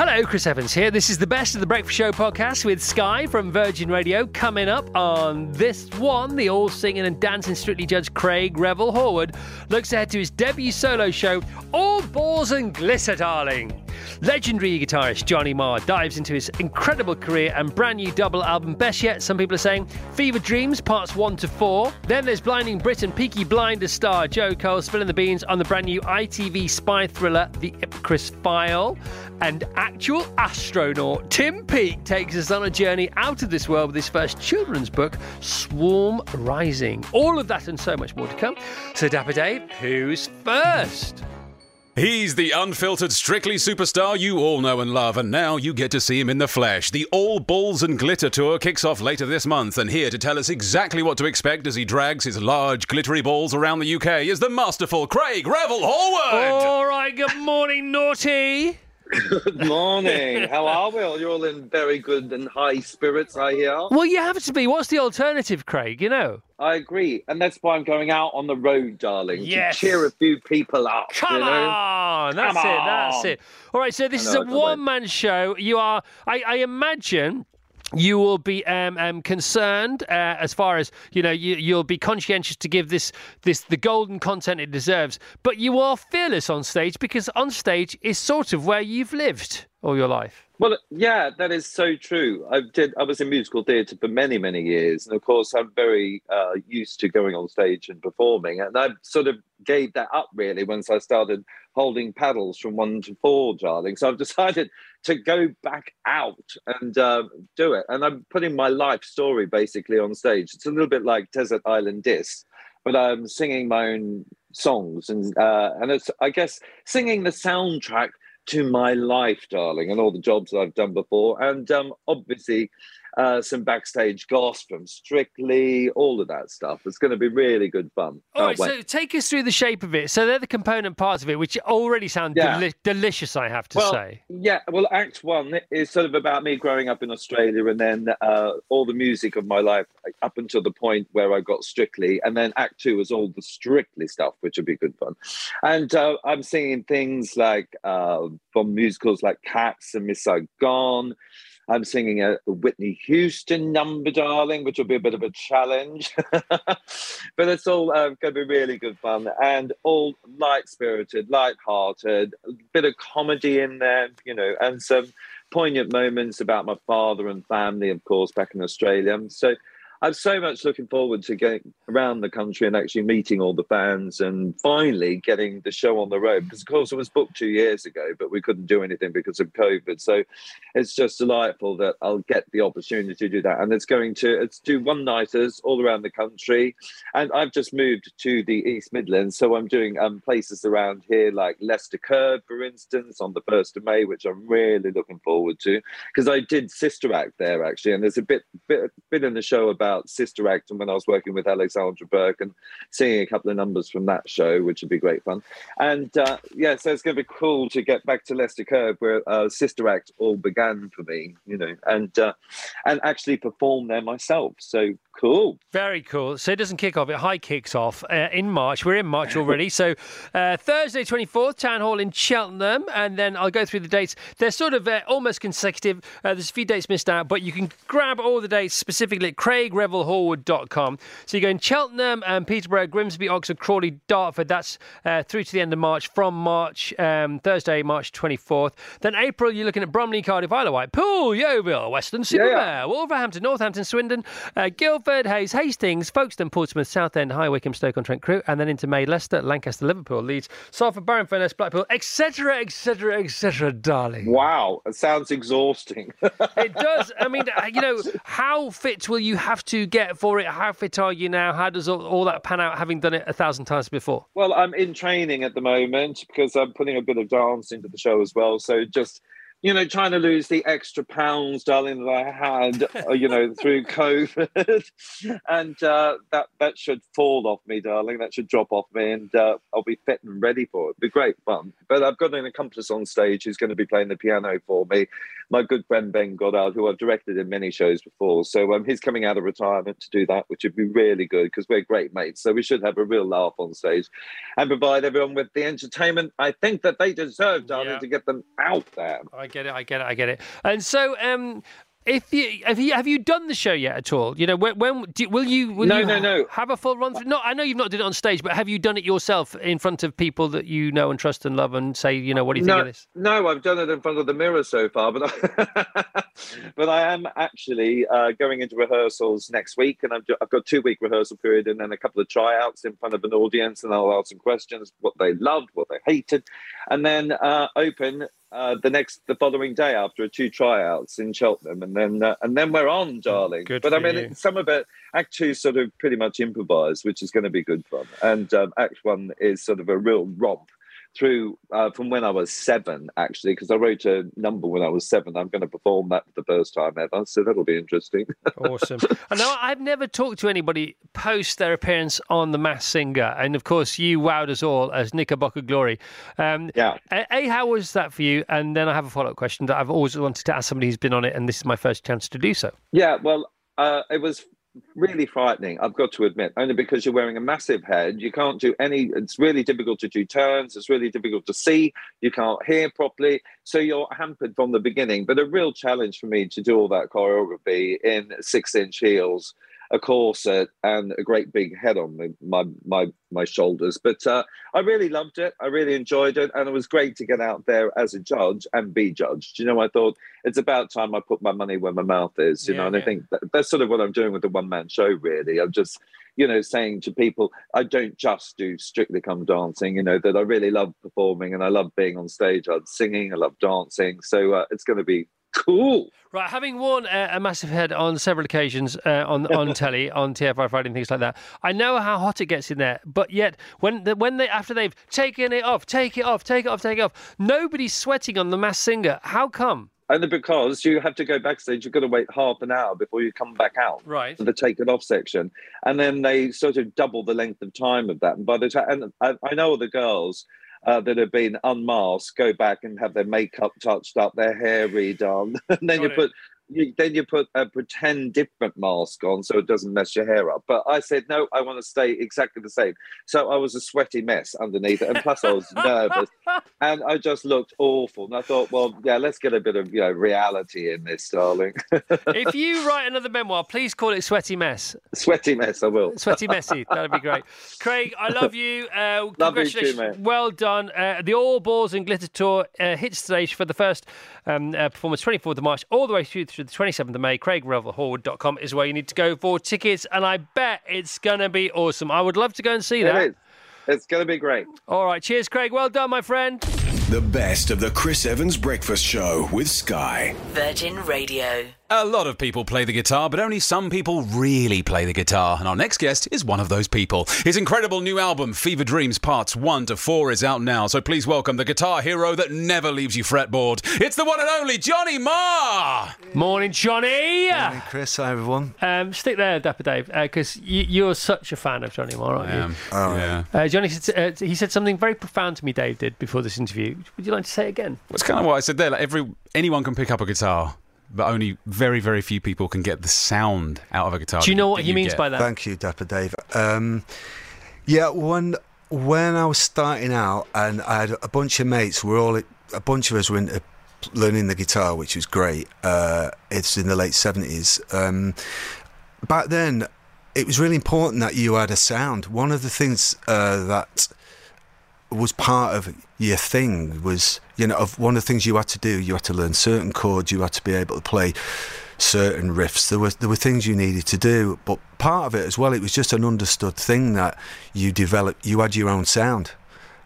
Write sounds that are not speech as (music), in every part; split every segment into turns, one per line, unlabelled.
Hello, Chris Evans here. This is the best of the Breakfast Show podcast with Sky from Virgin Radio. Coming up on this one, the all singing and dancing Strictly Judge Craig Revel Horwood looks ahead to his debut solo show, All Balls and Glitter, Darling. Legendary guitarist Johnny Marr dives into his incredible career and brand new double album, best yet, some people are saying, Fever Dreams, parts 1 to 4. Then there's Blinding Britain, Peaky Blinders star Joe Cole spilling the beans on the brand new ITV spy thriller, The Ipcress File. And actual astronaut Tim Peake takes us on a journey out of this world with his first children's book, Swarm Rising. All of that and so much more to come. So, Dapper Dave, who's first?
He's the unfiltered Strictly superstar you all know and love, and now you get to see him in the flesh. The All Balls and Glitter Tour kicks off later this month, and here to tell us exactly what to expect as he drags his large, glittery balls around the UK is the masterful Craig Revel Horwood!
All right, good morning, Naughty.
Good (laughs) morning. How are we? You're all in very good and high spirits, I hear.
Well, you have to be. What's the alternative, Craig? You know?
I agree. And that's why I'm going out on the road, darling,
Yes.
to cheer a few people up.
Come
you know?
on, that's
Come
it, that's it. All right, so this is a
I can't wait.
one-man show. You are, I, I imagine. You will be um, um, concerned uh, as far as you know. You, you'll be conscientious to give this this the golden content it deserves. But you are fearless on stage because on stage is sort of where you've lived all your life.
Well, yeah, that is so true. I did. I was in musical theatre for many, many years, and of course, I'm very uh, used to going on stage and performing. And I sort of gave that up really once I started holding paddles from one to four, darling. So I've (laughs) decided to go back out and uh, do it. And I'm putting my life story basically on stage. It's a little bit like Desert Island Disc, but I'm singing my own songs, and uh, and it's I guess singing the soundtrack to my life, darling, and all the jobs I've done before, and um, obviously uh, some backstage goss from Strictly, all of that stuff. It's going to be really good fun.
All right,
Can't
so take us through the shape of it. So they're the component parts of it, which already sound
Yeah.
deli- delicious. I have to
well,
say.
yeah. Well, Act One is sort of about me growing up in Australia, and then uh, all the music of my life up until the point where I got Strictly, and then Act Two is all the Strictly stuff, which would be good fun. And uh, I'm singing things like uh, from musicals like Cats and Miss Saigon. I'm singing a Whitney Houston number, darling, which will be a bit of a challenge. (laughs) but it's all uh, going to be really good fun and all light spirited, light hearted, a bit of comedy in there, you know, and some poignant moments about my father and family, of course, back in Australia. So I'm so much looking forward to getting around the country and actually meeting all the fans and finally getting the show on the road. Because, of course, it was booked two years ago, but we couldn't do anything because of COVID. So it's just delightful that I'll get the opportunity to do that. And it's going to it's do one nighters all around the country. And I've just moved to the East Midlands. So I'm doing um, places around here like Leicester Curve, for instance, on the 1st of May, which I'm really looking forward to. Because I did Sister Act there actually. And there's a bit, bit, bit in the show about Sister Act and when I was working with Alexandra Burke and singing a couple of numbers from that show, which would be great fun. And uh, yeah, so it's going to be cool to get back to Leicester Curve where uh, Sister Act all began for me, you know, and uh, and actually perform there myself. So cool.
Very cool. So it doesn't kick off. It high kicks off uh, in March. We're in March already. so uh, Thursday, 24th, Town Hall in Cheltenham. And then I'll go through the dates. They're sort of uh, almost consecutive. Uh, there's a few dates missed out, but you can grab all the dates specifically at craigrevelhorwood.com. So you go in Cheltenham, um, Peterborough, Grimsby, Oxford, Crawley, Dartford. That's uh, through to the end of March from March, um, Thursday, March 24th. Then April, you're looking at Bromley, Cardiff, Isle of Wight, Poole, Yeovil, Weston-super-Mare, Wolverhampton, Northampton, Swindon, uh, Guildford. Romford, Hayes, Hastings, Folkestone, Portsmouth, Southend, High Wycombe, Stoke-on-Trent, Crewe, and then into May, Leicester, Lancaster, Liverpool, Leeds, Salford, Barrow-in-Furness, Blackpool, etc., etc., etc., darling.
Wow, it sounds exhausting. (laughs)
it does. I mean, uh, you know, how fit will you have to get for it? How fit are you now? How does all, all that pan out, having done it a thousand times before?
Well, I'm in training at the moment because I'm putting a bit of dance into the show as well. So just you know, trying to lose the extra pounds, darling, that I had, uh, you know, through (laughs) COVID, (laughs) and uh, that that should fall off me, darling. That should drop off me, and uh, I'll be fit and ready for it. It'll be great fun. But I've got an accomplice on stage who's going to be playing the piano for me. My good friend Ben Goddard, who I've directed in many shows before. So um, he's coming out of retirement to do that, which would be really good because we're great mates. So we should have a real laugh on stage and provide everyone with the entertainment I think that they deserve, darling, yeah. to get them out there.
I get it. I get it. I get it. And so, um, if you have you have you done the show yet at all? You know, when, when do, will you? Will
no,
you
no, no.
Have a full run through? No, I know you've not done it on stage, but have you done it yourself in front of people that you know and trust and love, and say, you know, what do you
no,
think of this?
No, I've done it in front of the mirror so far, but I, (laughs) but I am actually uh, going into rehearsals next week, and I've, I've got two week rehearsal period, and then a couple of tryouts in front of an audience, and I'll ask some questions, what they loved, what they hated, and then uh, open uh, the next the following day after a two tryouts in Cheltenham, and then uh, and then we're on, darling.
Good
but I mean, some of it Act two sort of pretty much improvised, which is going to be good fun, and um, Act one is sort of a real romp through uh, from when I was seven, actually, because I wrote a number when I was seven. I'm going to perform that for the first time ever, so that'll be interesting. (laughs)
awesome. And now I've never talked to anybody post their appearance on The Masked Singer, and of course you wowed us all as Knickerbocker Glory.
Um, yeah.
A, how was that for you? And then I have a follow up question that I've always wanted to ask somebody who's been on it, and this is my first chance to do so.
Yeah. Well, uh, it was really frightening, I've got to admit, only because you're wearing a massive head. You can't do any, it's really difficult to do turns. It's really difficult to see. You can't hear properly. So you're hampered from the beginning. But a real challenge for me to do all that choreography in six inch heels a corset and a great big head on my my my, shoulders. But uh, I really loved it. I really enjoyed it, and it was great to get out there as a judge and be judged. You know, I thought it's about time I put my money where my mouth is. You yeah, know, and yeah. I think that, that's sort of what I'm doing with the one man show. Really, I'm just you know saying to people, I don't just do strictly come dancing. You know that I really love performing and I love being on stage. I love singing. I love dancing. So uh, it's going to be cool.
Right, having worn a, a massive head on several occasions uh, on on (laughs) telly, on TFI Friday and things like that, I know how hot it gets in there. But yet, when the, when they after they've taken it off, take it off, take it off, take it off, nobody's sweating on the Masked Singer. How come?
Only because you have to go backstage, you've got to wait half an hour before you come back out.
Right.
For the take it off section. And then they sort of double the length of time of that. And by the time, and I, I know the girls uh, that have been unmasked go back and have their makeup touched up, their hair redone, (laughs) and then Got you it. put you, then you put a pretend different mask on so it doesn't mess your hair up. But I said, no, I want to stay exactly the same. So I was a sweaty mess underneath it. And plus, I was (laughs) nervous. And I just looked awful. And I thought, well, yeah, let's get a bit of you know reality in this, darling. (laughs)
if you write another memoir, please call it Sweaty Mess.
Sweaty Mess, I will.
Sweaty Messy. That'd be great. (laughs) Craig, I love you. Uh,
love congratulations. You too,
well done. Uh, the All Balls and Glitter Tour uh, hits stage for the first um, uh, performance, 24th of March, all the way through to the 27th of May. CraigRevelHorwood.com is where you need to go for tickets, and I bet it's going to be awesome. I would love to go and see
it
that.
Is. It's going to be great.
All right. Cheers, Craig. Well done, my friend.
The best of the Chris Evans Breakfast Show with Sky.
Virgin Radio.
A lot of people play the guitar, but only some people really play the guitar. And our next guest is one of those people. His incredible new album, Fever Dreams Parts 1 to 4, is out now. So please welcome the guitar hero that never leaves you fretboard. It's the one and only Johnny Marr!
Morning, Johnny!
Morning, Chris. Hi, everyone.
Um, stick there, Dapper Dave, because uh, you, are such a fan of Johnny Marr, aren't
I
am.
you? Oh,
yeah.
Uh, Johnny, uh, he said something very profound to me, Dave did, before this interview. Would you like to say it again?
It's kind of what I said there. Like every Anyone can pick up a guitar but only very, very few people can get the sound out of a guitar.
Do you know what he means
get.
by that?
Thank you, Dapper Dave. Um, yeah, when when I was starting out, and I had a bunch of mates, we're all a bunch of us were into learning the guitar, which was great. Uh, it's in the late seventies. Um, back then, it was really important that you had a sound. One of the things uh, that was part of your thing was you know of one of the things you had to do you had to learn certain chords you had to be able to play certain riffs. There were there were things you needed to do, but part of it as well, it was just an understood thing that you developed. You had your own sound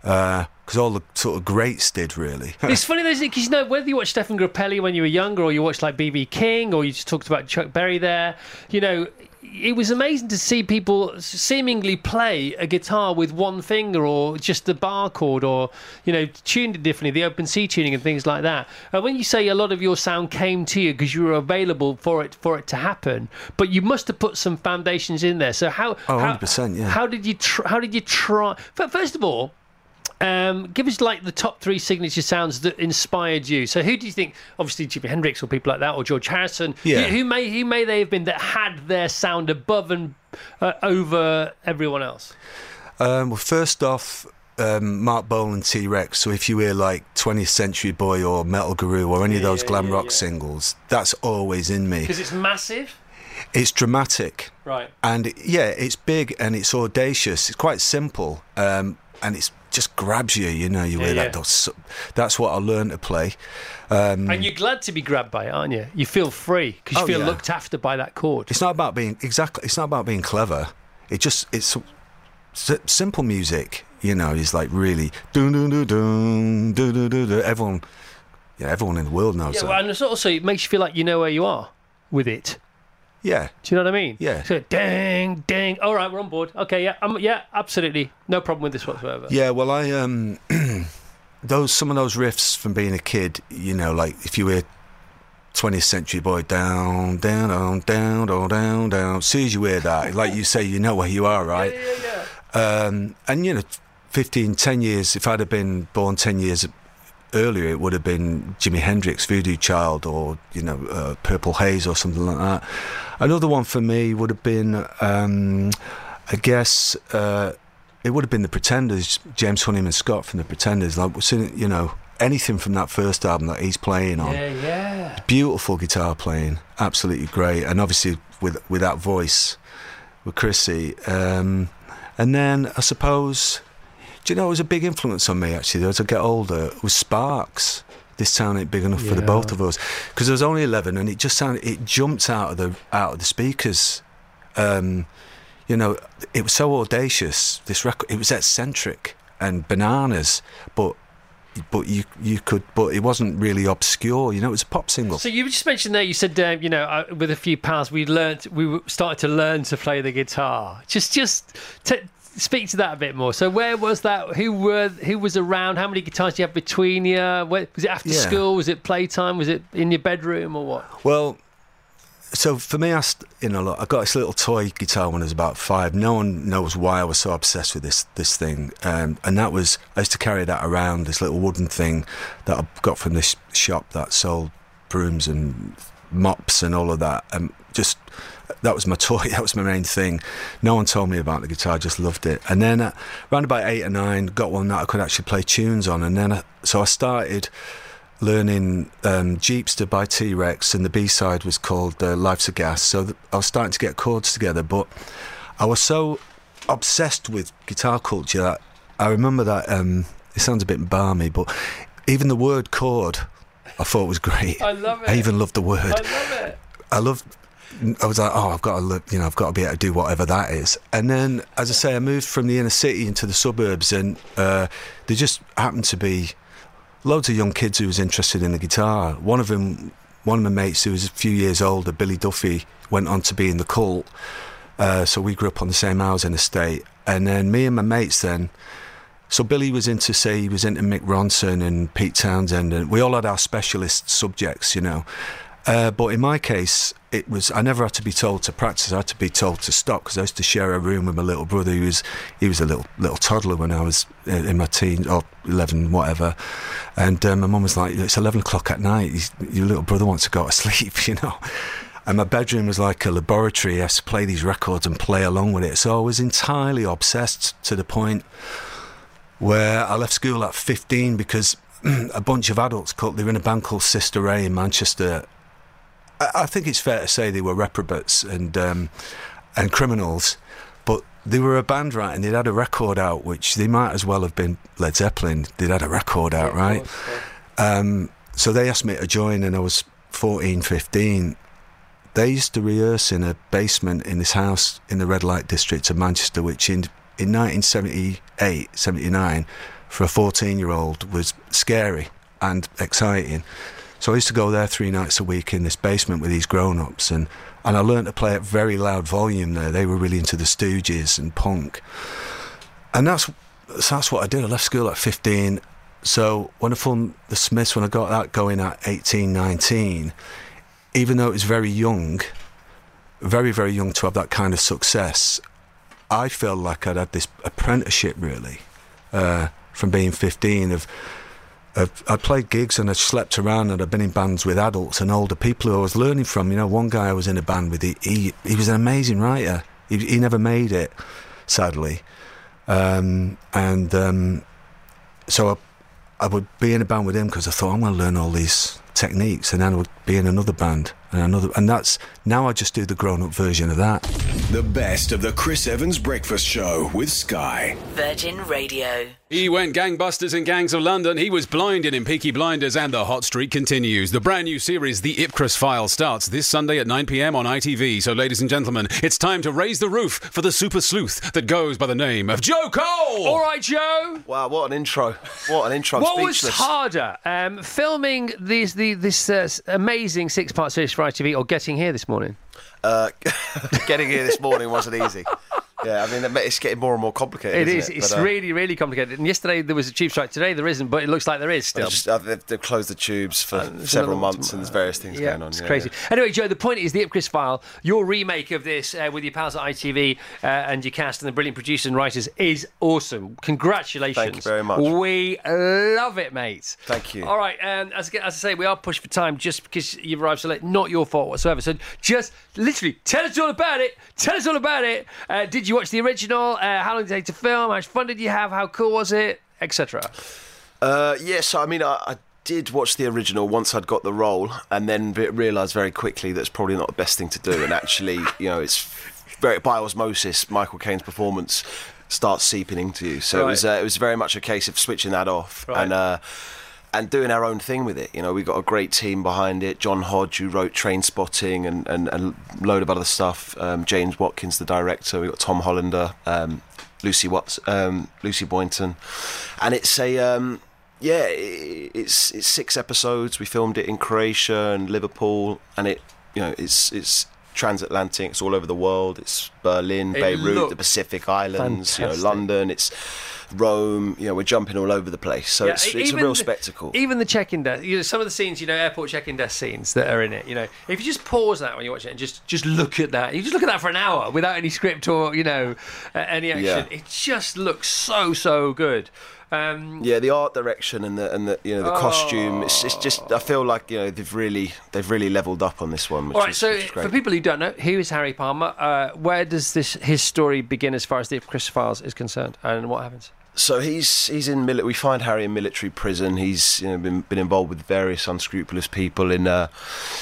uh, because all the sort of greats did really.
It's funny though? Because you know, whether you watched Stephen Grappelli when you were younger, or you watched like BB King, or you just talked about Chuck Berry there, you know, it was amazing to see people seemingly play a guitar with one finger, or just the bar chord, or you know, tuned it differently, the open C tuning and things like that. And when you say a lot of your sound came to you because you were available for it for it to happen, but you must have put some foundations in there. So how?
Oh,
how,
100%, yeah.
How did you? Tr- how did you try? First of all. Um, give us like the top three signature sounds that inspired you. So, who do you think? Obviously, Jimi Hendrix or people like that, or George Harrison.
Yeah.
Who, who may who may they have been that had their sound above and uh, over everyone else?
Um, well, first off, um, Marc Bolan T Rex. So if you hear like 20th Century Boy or Metal Guru or any of those glam
yeah,
rock
yeah.
singles, that's always in me.
Because it's massive,
It's dramatic.
right?
And yeah, it's big and it's audacious. It's quite simple, um, and it's just grabs you. You know, you
Yeah,
hear
yeah.
that. That's, that's what I learned to play. Um,
And you're glad to be grabbed by it, aren't you? You feel free because you
Oh,
feel
yeah.
looked after by that chord.
it's not about being exactly. It's not about being clever. It just it's s- simple music. You know, is like really dun dun dun dun dun dun dun. dun. Everyone, yeah, everyone in the world knows
Yeah,
that.
well, and it's also it makes you feel like you know where you are with it.
Yeah,
Do you know what I mean?
Yeah.
So dang, dang. All right, we're on board. Okay, yeah, um, yeah, absolutely, no problem with this whatsoever.
Yeah, well, I um, (clears throat) those some of those riffs from being a kid, you know, like if you hear 20th Century Boy down, down, down, down, down, down, down. As soon as you hear that, (laughs) like you say, you know where you are, right?
yeah, yeah.
Um, and you know, 15, 10 years. If I'd have been born 10 years earlier, it would have been Jimi Hendrix, Voodoo Child, or you know, uh, Purple Haze, or something like that. Another one for me would have been, um, I guess, uh, it would have been the Pretenders, James Honeyman Scott from the Pretenders. Like, you know, anything from that first album that he's playing on.
Yeah, yeah.
Beautiful guitar playing, absolutely great, and obviously with with that voice, with Chrissie. Um, and then I suppose, do you know, it was a big influence on me actually. As I get older, it was Sparks. This town ain't big enough for the both of us because I was only eleven, and it just sounded it jumped out of the out of the speakers. Um, you know, it was so audacious. This record, it was eccentric and bananas, but but you you could, but it wasn't really obscure. You know, it was a pop single.
So you just mentioned there. You said, uh, you know, uh, with a few pals, we learned, we started to learn to play the guitar. Just, just t- speak to that a bit more. So where was that? Who were? Who was around? How many guitars do you have between you? Where, was it after
Yeah.
school? Was it playtime? Was it in your bedroom or what?
Well, so for me, I, st- you know, look, I got this little toy guitar when I was about five. No one knows why I was so obsessed with this this thing, um, and that was I used to carry that around this little wooden thing that I got from this shop that sold brooms and mops and all of that, and just that was my (laughs) toy. That was my main thing. No one told me about the guitar. I just loved it. And then uh, around about eight or nine, got one that I could actually play tunes on, and then I, so I started learning um, Jeepster by T Rex, and the B side was called uh, Life's a Gas. So th- I was starting to get chords together, but I was so obsessed with guitar culture that I remember that um, it sounds a bit barmy, but even the word chord I thought was great.
I love it.
I even loved the word.
I love it.
I love. I was like, oh, I've got to, look, you know, I've got to be able to do whatever that is. And then, as I say, I moved from the inner city into the suburbs, and uh, there just happened to be loads of young kids who was interested in the guitar. One of them, one of my mates who was a few years older, Billy Duffy, went on to be in the cult. Uh, so we grew up on the same housing estate, and then me and my mates then. So Billy was into, say, he was into Mick Ronson and Pete Townshend, and we all had our specialist subjects, you know. Uh, but in my case, it was I never had to be told to practice. I had to be told to stop because I used to share a room with my little brother. Who was he was a little little toddler when I was uh, in my teens or eleven, whatever. And um, my mum was like, "It's eleven o'clock at night. Your little brother wants to go to (laughs) sleep," you know. And my bedroom was like a laboratory. I had to play these records and play along with it. So I was entirely obsessed to the point where I left school at 15 because (clears throat) a bunch of adults called, they were in a band called Sister Ray in Manchester. I, I think it's fair to say they were reprobates and, um, and criminals, but they were a band, right? And they'd had a record out, which they might as well have been Led Zeppelin. They'd had a record out, right? Um, so they asked me to join, and I was 14, 15. they used to rehearse in a basement in this house in the red light district of Manchester, which in in 1978, 79, for a 14 year old was scary and exciting. So I used to go there three nights a week in this basement with these grown ups, and, and I learned to play at very loud volume there. They were really into the Stooges and punk. And that's, that's what I did. I left school at 15. So when I formed the Smiths, when I got that going at 18, 19, even though it was very young, very, very young to have that kind of success, I felt like I'd had this apprenticeship really uh, from being 15 of. Of, I played gigs and I slept around and I've been in bands with adults and older people who I was learning from. You know, one guy I was in a band with, he, he, he was an amazing writer. He, he never made it, sadly. Um, and um, so I, I would be in a band with him because I thought I'm going to learn all these techniques, and then I would be in another band and another, and that's now I just do the grown-up version of that.
The best of the Chris Evans Breakfast Show with Sky.
Virgin Radio.
He went gangbusters in Gangs of London. He was blinded in Peaky Blinders, and the hot streak continues. The brand new series, The Ipcress File, starts this Sunday at 9 p.m. on ITV. So, ladies and gentlemen, it's time to raise the roof for the super sleuth that goes by the name of Joe Cole.
All right, Joe.
Wow, what an intro! What an intro! I'm
What was harder, um, filming these, the, this uh, amazing six-part series for ITV, or getting here this morning?
Uh, (laughs) getting here this morning wasn't easy. Yeah, I mean it's getting more and more complicated.
It is. It's
But, uh,
really, really complicated. And yesterday there was a tube strike. Today there isn't, but it looks like there is still.
they've, just, uh, they've, they've closed the tubes for
there's
several months, and there's various things
yeah,
going on.
It's
yeah,
crazy.
yeah.
Anyway, Joe, the point is the Ipcress File, your remake of this uh, with your pals at ITV uh, and your cast and the brilliant producers and writers is awesome. Congratulations.
Thank you very much.
We love it, mate.
Thank you.
All right, um, as, as I say, we are pushed for time just because you've arrived so late. Not your fault whatsoever. So just literally tell us all about it. Tell us all about it. Uh, did you watch the original? Uh, how long did it take to film? How much fun did you have? How cool was it? Etc.
Uh, yeah, so I mean, I, I did watch the original once I'd got the role, and then re- realised very quickly that's probably not the best thing to do. And actually, you know, it's very by osmosis. Michael Caine's performance starts seeping into you. So it was uh, it was very much a case of switching that off
Right.
and. Uh, and doing our own thing with it, you know, we got a great team behind it. John Hodge, who wrote Trainspotting and, and, and a load of other stuff. Um, James Watkins, the director. We got Tom Hollander, um, Lucy Watts, um, Lucy Boynton, and it's a um, yeah, it's it's six episodes. We filmed it in Croatia and Liverpool, and it you know it's it's transatlantic. It's all over the world. It's Berlin,
It
Beirut, the Pacific Islands, you know. London. It's Rome. You know, we're jumping all over the place. So
Yeah,
it's, it's a real
the-
spectacle.
Even the check-in desk, you know, some of the scenes, you know, airport check-in desk scenes that are in it. You know, if you just pause that when you watch it and just just look at that, you just look at that for an hour without any script or you know uh, any action.
Yeah.
It just looks so so good. Um,
Yeah, the art direction and the and the you know the costume. It's, it's just I feel like you know they've really they've really leveled up on this one. Which
all right,
is,
so
which is great.
for people who don't know, who is Harry Palmer? Uh, where does this his story begin as far as the Ipcress Files is concerned, and what happens?
So he's he's in mili- we find Harry in military prison. He's you know been been involved with various unscrupulous people in uh,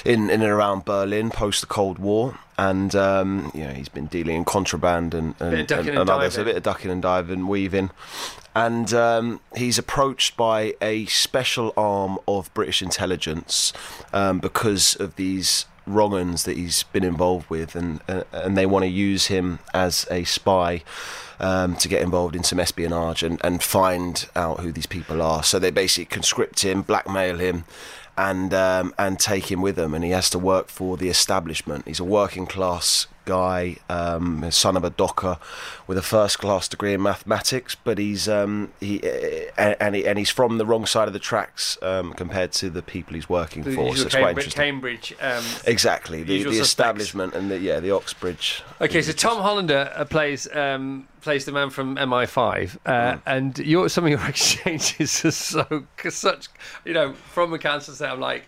in in and around Berlin post the Cold War, and um, you know he's been dealing in contraband and and,
ducking
and,
and
others, a bit of ducking and diving, weaving, and um, he's approached by a special arm of British intelligence um, because of these wrong-uns that he's been involved with, and uh, and they want to use him as a spy um, to get involved in some espionage and, and find out who these people are. So they basically conscript him, blackmail him. And um, and take him with them, and he has to work for the establishment. He's a working class guy, um, son of a docker, with a first class degree in mathematics. But he's um, he uh, and he, and he's from the wrong side of the tracks um, compared to the people he's working
The
for. So it's quite interesting.
Cambridge um,
Exactly, the, the establishment and the yeah the Oxbridge.
Okay, so Tom Hollander uh, plays um, plays the man from MI5, uh, and your some of your (laughs) exchanges are so such, you know, from a council set. I'm like,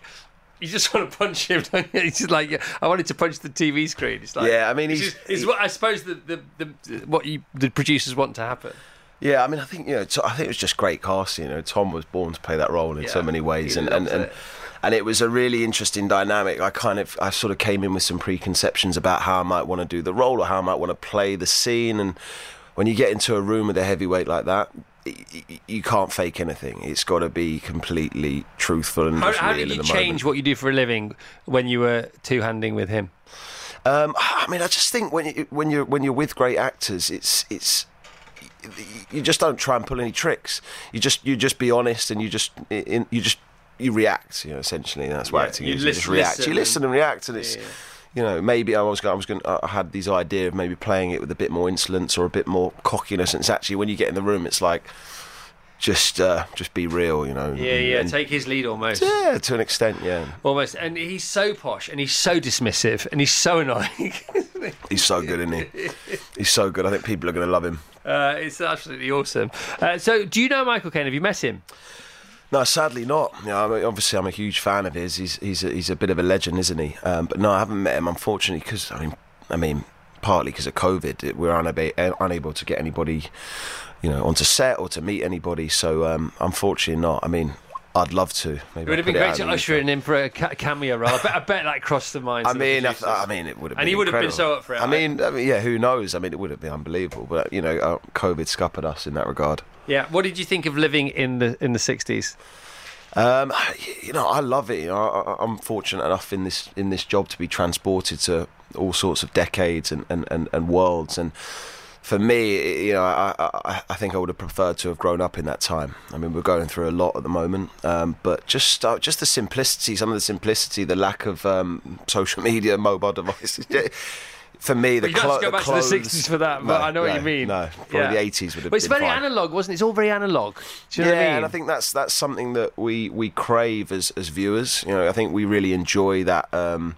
you just want to punch him. Don't you? It's just like I wanted to punch the TV screen. It's like
Yeah, I mean, he's-
it's
he-
what I suppose the, the, the what you the producers want to happen.
Yeah, I mean, I think you know, I think it was just great casting. You know, Tom was born to play that role in so many ways, and and, and
it.
and it was a really interesting dynamic. I kind of, I sort of came in with some preconceptions about how I might want to do the role or how I might want to play the scene, and when you get into a room with a heavyweight like that, you can't fake anything. It's got to be completely truthful and
How, how did you change
moment.
what you do for a living when you were two handing with him?
Um, I mean, I just think when you, when you're when you're with great actors, it's it's you just don't try and pull any tricks. You just you just be honest and you just you just you react. You know, essentially, that's what
Yeah,
acting
you
is. you just react.
listen
you listen and react, and it's. You know, maybe I was going. I was going. I had this idea of maybe playing it with a bit more insolence or a bit more cockiness. And it's actually when you get in the room, it's like just, uh, just be real. You know.
Yeah, yeah.
and-
Take his lead almost.
yeah, to an extent, yeah.
Almost. And he's so posh and he's so dismissive and he's so annoying. (laughs)
He's so good, isn't he? He's so good. I think people are going to love him.
uh, it's absolutely awesome. Uh, so, do you know Michael Caine? Have you met him?
No, sadly not. You know, I mean, obviously, I'm a huge fan of his. He's he's a, he's a bit of a legend, isn't he? Um, but no, I haven't met him, unfortunately, because I mean, I mean, partly because of COVID, we're unable unable to get anybody, you know, onto set or to meet anybody. So, um, unfortunately, not. I mean, I'd love to. Maybe
It would have been great to usher in him for a ca- cameo role. I bet, I bet that crossed the minds.
I mean, I. I mean, it would have been.
And he would have been so up for it.
I mean, I mean, yeah, who knows? I mean, it would have been unbelievable. But you know, uh, COVID scuppered us in that regard.
yeah. What did you think of living in the in the sixties?
Um, you know, I love it. You know, I, I- I'm fortunate enough in this in this job to be transported to all sorts of decades and, and, and, and worlds. And for me, you know, I, I, I think I would have preferred to have grown up in that time. I mean, we're going through a lot at the moment, um, but just uh, just the simplicity, some of the simplicity, the lack of um, social (laughs) media, mobile devices. (laughs) For me, the, clo-
to go
the
back
clothes,
to the 60s for that, but
No,
I know what
no,
you mean.
No, probably
Yeah.
the 80s would have
But it's very analog, wasn't it? It's all very analog. Do you know
yeah,
what I mean?
and I think that's that's something that we we crave as as viewers. You know, I think we really enjoy that. Um,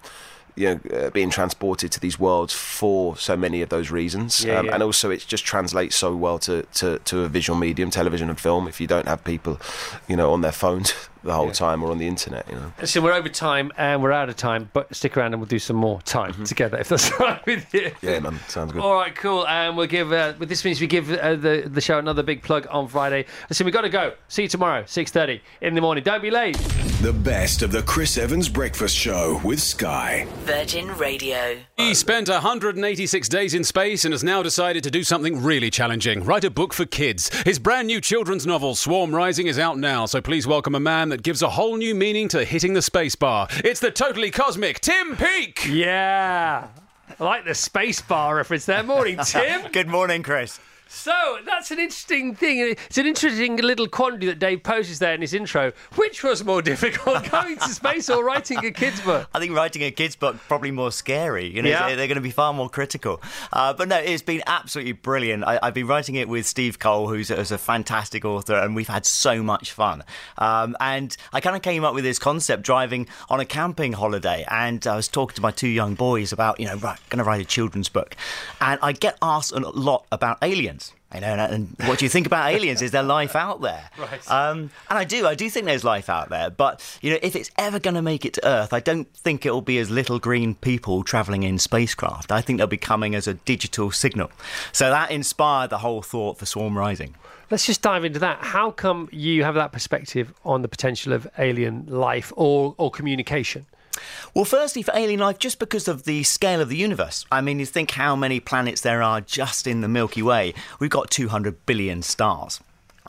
you know, uh, being transported to these worlds for so many of those reasons,
Yeah,
um,
yeah.
and also it just translates so well to, to, to a visual medium, television and film. If you don't have people, you know, on their phones (laughs) the whole time or on the internet, you know.
Listen, we're over time and we're out of time, but stick around and we'll do some more time
Mm-hmm.
together if that's (laughs) all right with you.
Yeah, man, sounds good.
All right, cool. And we'll give. Uh, with this means we give uh, the the show another big plug on Friday. Listen, we've got to go. See you tomorrow, six thirty in the morning. Don't be late.
The best of the Chris Evans Breakfast Show with Sky.
Virgin Radio.
He spent 186 days in space and has now decided to do something really challenging write a book for kids. His brand new children's novel, Swarm Rising, is out now, so please welcome a man that gives a whole new meaning to hitting the space bar. It's the totally cosmic Tim Peake!
Yeah. I like the space bar reference there. Morning, (laughs) Tim.
Good morning, Chris.
So that's an interesting thing. It's an interesting little quandary that Dave poses there in his intro. Which was more (laughs) difficult, going to space or writing a kid's book?
I think writing a kids' book probably more scary. You know,
Yeah.
they're, going to be far more critical. Uh, but no, it's been absolutely brilliant. I, I've been writing it with Steve Cole, who's, a- who's a fantastic author, and we've had so much fun. Um, and I kind of came up with this concept driving on a camping holiday, and I was talking to my two young boys about, you know, right, going to write a children's book, and I get asked a lot about aliens. You know, and, and what do you think about (laughs) aliens? Is there life out there?
Right.
Um, and I do, I do think there's life out there. But you know, if it's ever going to make it to Earth, I don't think it'll be as little green people traveling in spacecraft. I think they'll be coming as a digital signal. So that inspired the whole thought for Swarm Rising.
Let's just dive into that. How come you have that perspective on the potential of alien life or, or communication?
Well, firstly, for alien life, just because of the scale of the universe. I mean, you think how many planets there are just in the Milky Way. We've got 200 billion stars.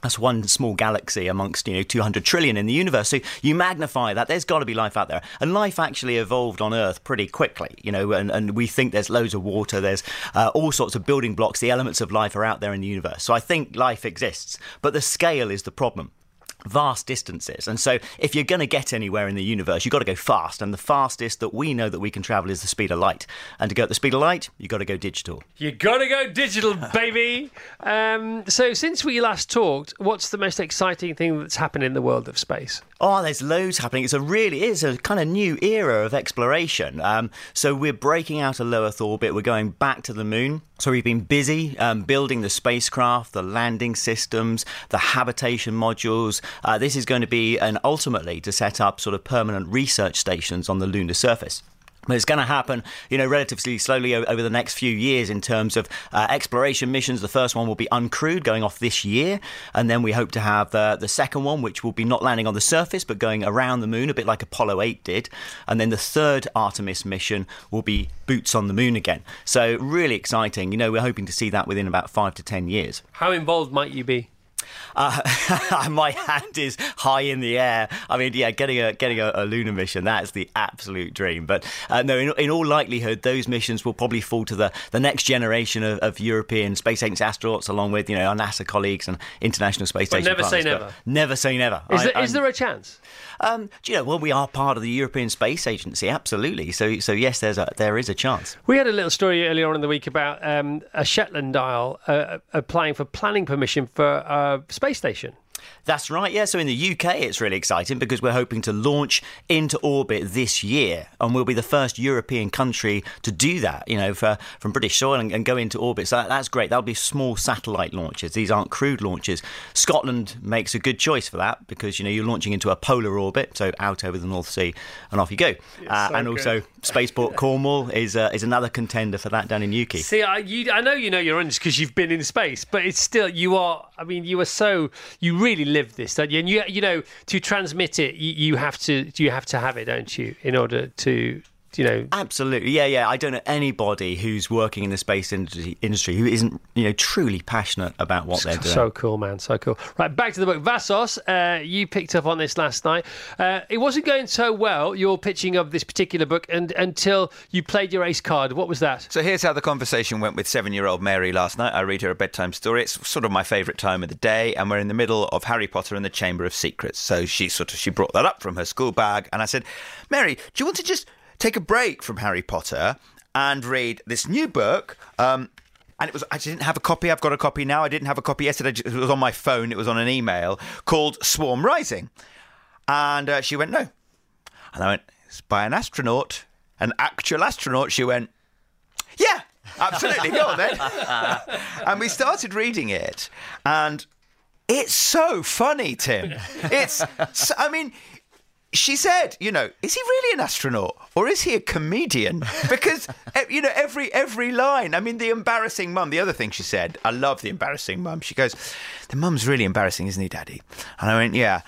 That's one small galaxy amongst, you know, 200 trillion in the universe. So you magnify that, there's got to be life out there. And life actually evolved on Earth pretty quickly, you know, and, and we think there's loads of water, there's uh, all sorts of building blocks, the elements of life are out there in the universe. So I think life exists, but the scale is the problem vast distances. And so, if you're going to get anywhere in the universe, you've got to go fast. And the fastest that we know that we can travel is the speed of light. And to go at the speed of light, you've got to go digital.
You've gotta go digital, (laughs) baby. Um, so, since we last talked, what's the most exciting thing that's happened in the world of space?
Oh, there's loads happening. It's a really is a kind of new era of exploration. Um, so we're breaking out of low Earth orbit. We're going back to the moon. So we've been busy um, building the spacecraft, the landing systems, the habitation modules. Uh, this is going to be, and ultimately, to set up sort of permanent research stations on the lunar surface. But it's going to happen, you know, relatively slowly over the next few years in terms of uh, exploration missions. The first one will be uncrewed, going off this year, and then we hope to have the the second one, which will be not landing on the surface but going around the moon, a bit like Apollo 8 did, and then the third Artemis mission will be boots on the moon again. So really exciting. You know, we're hoping to see that within about five to ten years.
How involved might you be?
Uh, (laughs) my hand is high in the air. I mean, yeah, getting a getting a, a lunar mission that's the absolute dream. But uh, no, in, in, all likelihood, those missions will probably fall to the, the next generation of, of European space agency astronauts, along with you know our NASA colleagues and International Space Station.
Never
partners.
say never.
Never say never.
Is, I, there, is there a chance?
Um, do you know? Well, we are part of the European Space Agency, absolutely. So, so yes, there's a there is a chance.
We had a little story earlier on in the week about um, a Shetland Isle uh, applying for planning permission for a space station.
That's right, yeah. So in the UK, it's really exciting because we're hoping to launch into orbit this year, and we'll be the first European country to do that. You know, for, from British soil and, and go into orbit. So that, that's great. That'll be small satellite launches. These aren't crewed launches. Scotland makes a good choice for that because you know you're launching into a polar orbit, so out over the North Sea, and off you go. Uh, so and also, (laughs) Spaceport Cornwall is uh, is another contender for that down in Newquay.
See, I, you, I know you know you're on this because you've been in space, but it's still you are. I mean, you are so you really live this, don't you? And you you know to transmit it, you, you have to you have to have it, don't you, in order to you know.
Absolutely. Yeah yeah. I don't know anybody who's working in the space industry, industry who isn't you know truly passionate about what they're doing.
so cool man. So cool. Right back to the book. Vassos uh, you picked up on this last night. Uh, it wasn't going so well your pitching of this particular book and until you played your ace card. What was that?
So here's how the conversation went with seven year old mary last night. I read her a bedtime story. It's sort of my favourite time of the day and we're in the middle of harry potter and the chamber of secrets. So she sort of she brought that up from her school bag and i said mary do you want to just take a break from Harry Potter and read this new book. Um, and it was I didn't have a copy. I've got a copy now. I didn't have a copy yesterday. It was on my phone. It was on an email called Swarm Rising, and uh, she went no, and I went it's by an astronaut, an actual astronaut. She went, yeah, absolutely. Go on then. (laughs) and we started reading it, and it's so funny, Tim. It's I mean she said, you know, is he really an astronaut or is he a comedian? (laughs) Because eh, you know, every every line. I mean, the embarrassing mum. The other thing she said, I love the embarrassing mum. She goes, "The mum's really embarrassing, isn't he, Daddy?" And I went, "Yeah."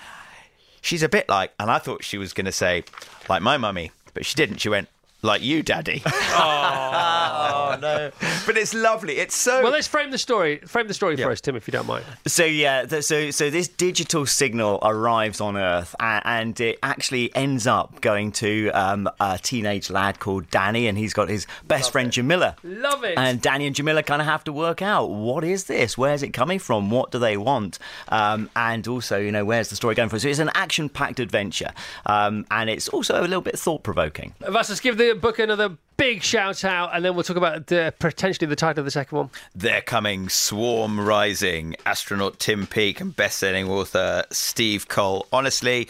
She's a bit like, and I thought she was going to say, like my mummy, but she didn't. She went, like you, Daddy. (laughs)
oh, no!
But it's lovely. It's so.
Well, let's frame the story. Frame the story for us, Tim, if you don't mind.
So yeah, so so this digital signal arrives on Earth, and it actually ends up going to um, a teenage lad called Danny, and he's got his best Love friend
it.
Jamila.
Love it.
And Danny and Jamila kind of have to work out what is this? Where's it coming from? What do they want? Um, and also, you know, where's the story going from? So it's an action-packed adventure, um, and it's also a little bit thought-provoking.
Vassos, give the book another big shout out, and then we'll talk about the, potentially the title of the second one.
They're coming Swarm Rising, astronaut Tim Peake and best-selling author Steve Cole. Honestly,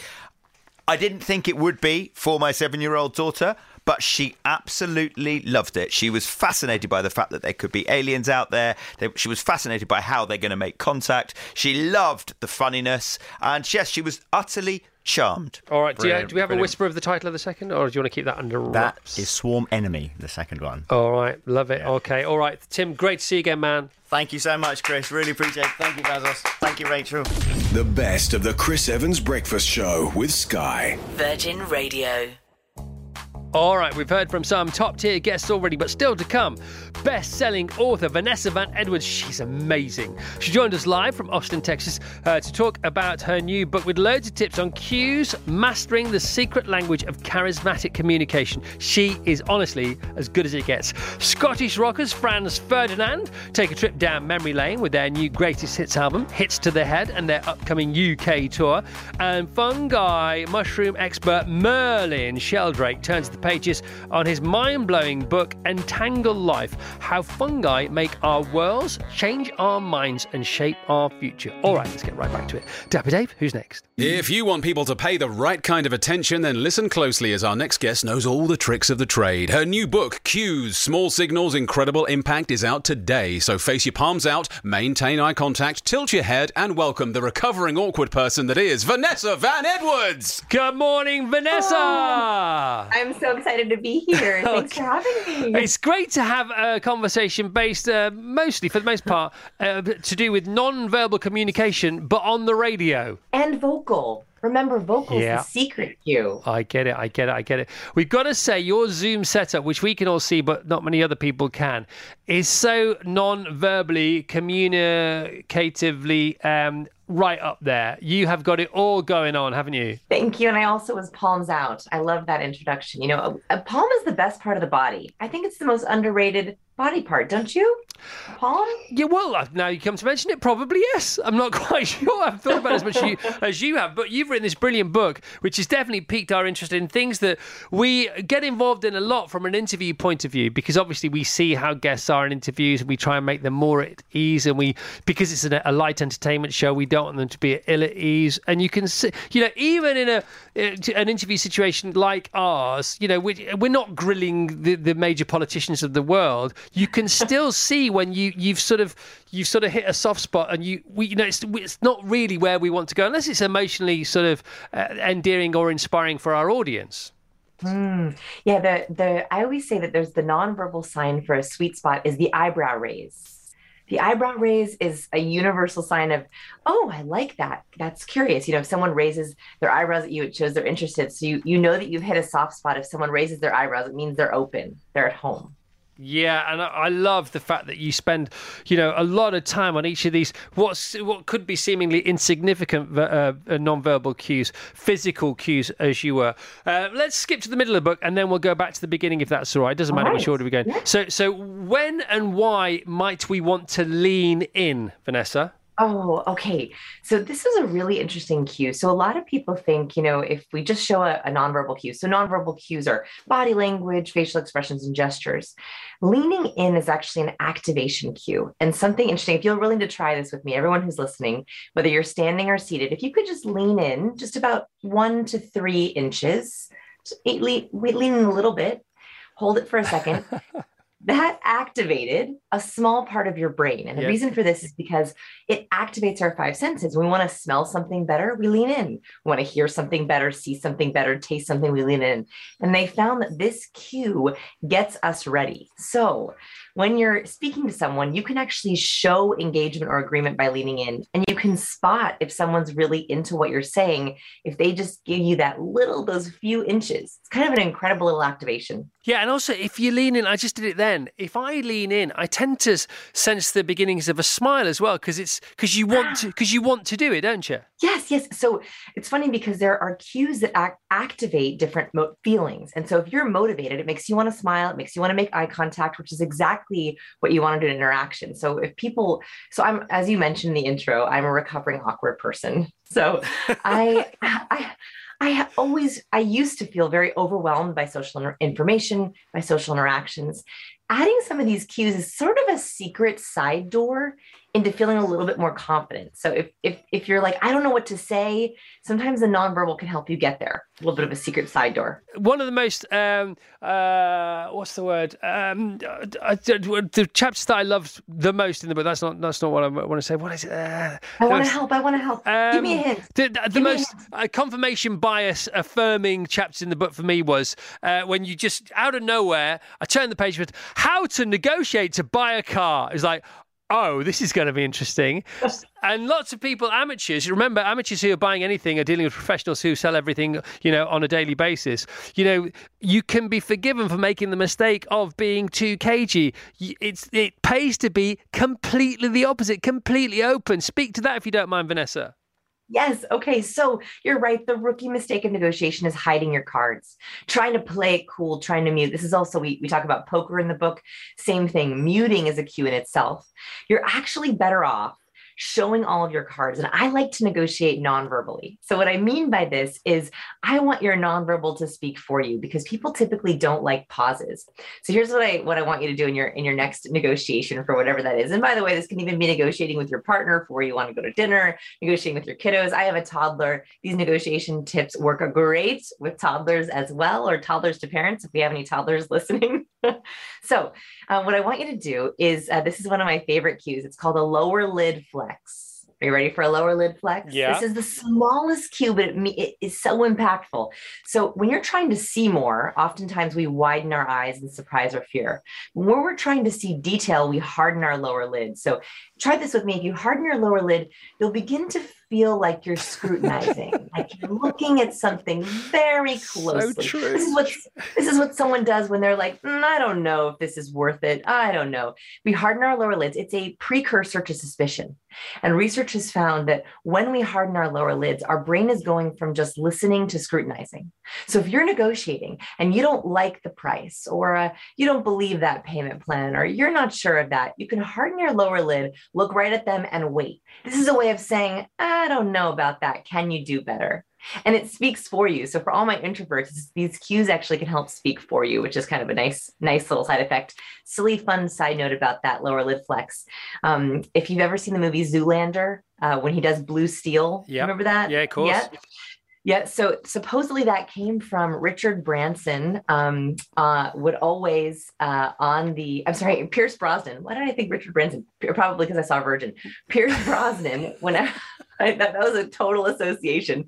I didn't think it would be for my seven-year-old daughter. But she absolutely loved it. She was fascinated by the fact that there could be aliens out there. She was fascinated by how they're going to make contact. She loved the funniness. And yes, she was utterly charmed.
All right. Do, you, do, we have a whisper of the title of the second, or do you want to keep that under wraps?
That is Swarm Enemy, the second one.
All right. Love it. Yeah. Okay. All right. Tim, great to see you again, man.
Thank you so much, Chris. Really appreciate it. Thank you, Vassos. Thank you, Rachel.
The best of the Chris Evans Breakfast Show with Sky.
Virgin Radio.
All right, we've heard from some top tier guests already, but still to come. Best selling author Vanessa Van Edwards. She's amazing. She joined us live from Austin, Texas, uh, to talk about her new book with loads of tips on cues, mastering the secret language of charismatic communication. She is honestly as good as it gets. Scottish rockers Franz Ferdinand take a trip down memory lane with their new greatest hits album, Hits to the Head, and their upcoming UK tour. And fungi mushroom expert Merlin Sheldrake turns the pages on his mind blowing book, Entangled Life How Fungi Make Our Worlds, Change Our Minds, and Shape Our Future. All right, let's get right back to it. Dapper Dave, who's next?
If you want people to pay the right kind of attention, then listen closely as our next guest knows all the tricks of the trade. Her new book, Cues Small Signals, Incredible Impact, is out today. So face your palms out, maintain eye contact, tilt your head, and welcome the recovering awkward person that is Vanessa Van Edwards.
Good morning, Vanessa. Oh,
I'm so excited to be here. (laughs) Thanks for having
me. It's great to have a conversation based uh, mostly, for the most part, uh, to do with non-verbal communication, but on the radio
and vocal. Remember, vocal's yeah. the secret cue.
I get it. I get it. I get it. We've got to say, your Zoom setup, which we can all see, but not many other people can, is so non verbally, communicatively um, right up there. You have got it all going on, haven't you?
Thank you. And I also was palms out. I love that introduction. You know, a, a palm is the best part of the body. I think it's the most underrated body part, don't you? Palm?
Yeah, well, uh, now you come to mention it, probably yes. I'm not (laughs) quite sure. I've thought about it as much as you, (laughs) as you have, but you've written this brilliant book, which has definitely piqued our interest in things that we get involved in a lot from an interview point of view, because obviously we see how guests are in interviews and we try and make them more at ease. And we, because it's a, a light entertainment show, we don't want them to be ill at ease. And you can see, you know, even in a an interview situation like ours, you know, we, we're not grilling the, the major politicians of the world you can still see when you you've sort of you've sort of hit a soft spot and you we you know it's, it's not really where we want to go unless it's emotionally sort of uh, endearing or inspiring for our audience.
Mm. Yeah, the the I always say that there's the nonverbal sign for a sweet spot is the eyebrow raise. The eyebrow raise is a universal sign of, oh, I like that. That's curious. You know, if someone raises their eyebrows at you, it shows they're interested. So you you know that you've hit a soft spot. If someone raises their eyebrows, it means they're open. They're at home.
Yeah, and I love the fact that you spend, you know, a lot of time on each of these what's what could be seemingly insignificant uh, uh, non-verbal cues, physical cues, as you were. Uh, let's skip to the middle of the book, and then we'll go back to the beginning if that's all right. It doesn't matter right. which order we're going. Yeah. So, so when and why might we want to lean in, Vanessa?
Oh, okay. So this is a really interesting cue. So a lot of people think, you know, if we just show a, a, nonverbal cue, so nonverbal cues are body language, facial expressions, and gestures. Leaning in is actually an activation cue. And something interesting, if you're willing to try this with me, everyone who's listening, whether you're standing or seated, if you could just lean in just about one to three inches, lean, lean in a little bit, hold it for a second. (laughs) that activated a small part of your brain. And the yep. reason for this is because it activates our five senses. we want to smell something better, we lean in. We want to hear something better, see something better, taste something, we lean in. And they found that this cue gets us ready. So when you're speaking to someone, you can actually show engagement or agreement by leaning in. And you can spot if someone's really into what you're saying, if they just give you that little, those few inches. It's kind of an incredible little activation.
Yeah. And also, if you lean in, I just did it then. If I lean in, I tend to sense the beginnings of a smile as well, because it's because you want to, because you want to do it, don't you?
Yes, yes. So it's funny because there are cues that act- activate different mo- feelings. And so if you're motivated, it makes you want to smile, it makes you want to make eye contact, which is exactly what you want to do in interaction. So if people, so I'm, as you mentioned in the intro, I'm a recovering awkward person. So (laughs) I, I, I always, I used to feel very overwhelmed by social information, by social interactions. Adding some of these cues is sort of a secret side door into feeling a little bit more confident. So if if if you're like, I don't know what to say, sometimes the nonverbal can help you get there. A little bit of a secret side door.
One of the most um, uh, what's the word? Um, uh, the chapters that I loved the most in the book. That's not that's not what I want to say. What is it? Uh,
I want to help. I want to help. Um, Give me a hint.
The, the, the most uh, confirmation bias affirming chapters in the book for me was uh, when you just out of nowhere, I turned the page with how to negotiate to buy a car. It's like oh, this is going to be interesting. and lots of people, amateurs, remember, amateurs who are buying anything are dealing with professionals who sell everything, you know, on a daily basis. You know, you can be forgiven for making the mistake of being too cagey. It's, it pays to be completely the opposite, completely open. Speak to that if you don't mind, Vanessa.
Yes. Okay. So you're right. The rookie mistake of negotiation is hiding your cards, trying to play it cool, trying to mute. This is also, we, we talk about poker in the book. Same thing. Muting is a cue in itself. You're actually better off showing all of your cards. And I like to negotiate non-verbally. So what I mean by this is I want your non-verbal to speak for you because people typically don't like pauses. So here's what I what I want you to do in your in your next negotiation for whatever that is. And by the way, this can even be negotiating with your partner for where you want to go to dinner, negotiating with your kiddos. I have a toddler. These negotiation tips work great with toddlers as well, or toddlers to parents if we have any toddlers (laughs) listening. (laughs) so uh, what I want you to do is uh, this is one of my favorite cues. It's called a lower lid flex. Are you ready for a lower lid flex?
Yeah.
This is the smallest cue, but it, it is so impactful. So when you're trying to see more, oftentimes we widen our eyes and surprise or fear. When we're trying to see detail, we harden our lower lid. So try this with me. If you harden your lower lid, you'll begin to feel like you're scrutinizing, (laughs) like you're looking at something very closely.
true.
This is what this is what someone does when they're like, "Mm, I don't know if this is worth it. I don't know. We harden our lower lids. It's a precursor to suspicion. And research has found that when we harden our lower lids, our brain is going from just listening to scrutinizing. So if you're negotiating and you don't like the price, or uh, you don't believe that payment plan, or you're not sure of that, you can harden your lower lid, look right at them, and wait. This is a way of saying, I don't know about that. Can you do better? And it speaks for you. So for all my introverts, these cues actually can help speak for you, which is kind of a nice, nice little side effect. Silly fun side note about that lower lid flex. Um, if you've ever seen the movie Zoolander, uh, when he does blue steel,
Yep.
remember that?
Yeah, of course.
Yeah. Yeah, so supposedly that came from Richard Branson. Um, uh, would always uh, on the I'm sorry, Pierce Brosnan. Why did I think Richard Branson? Probably because I saw Virgin. Pierce Brosnan. When (laughs) (laughs) I, thought that was a total association.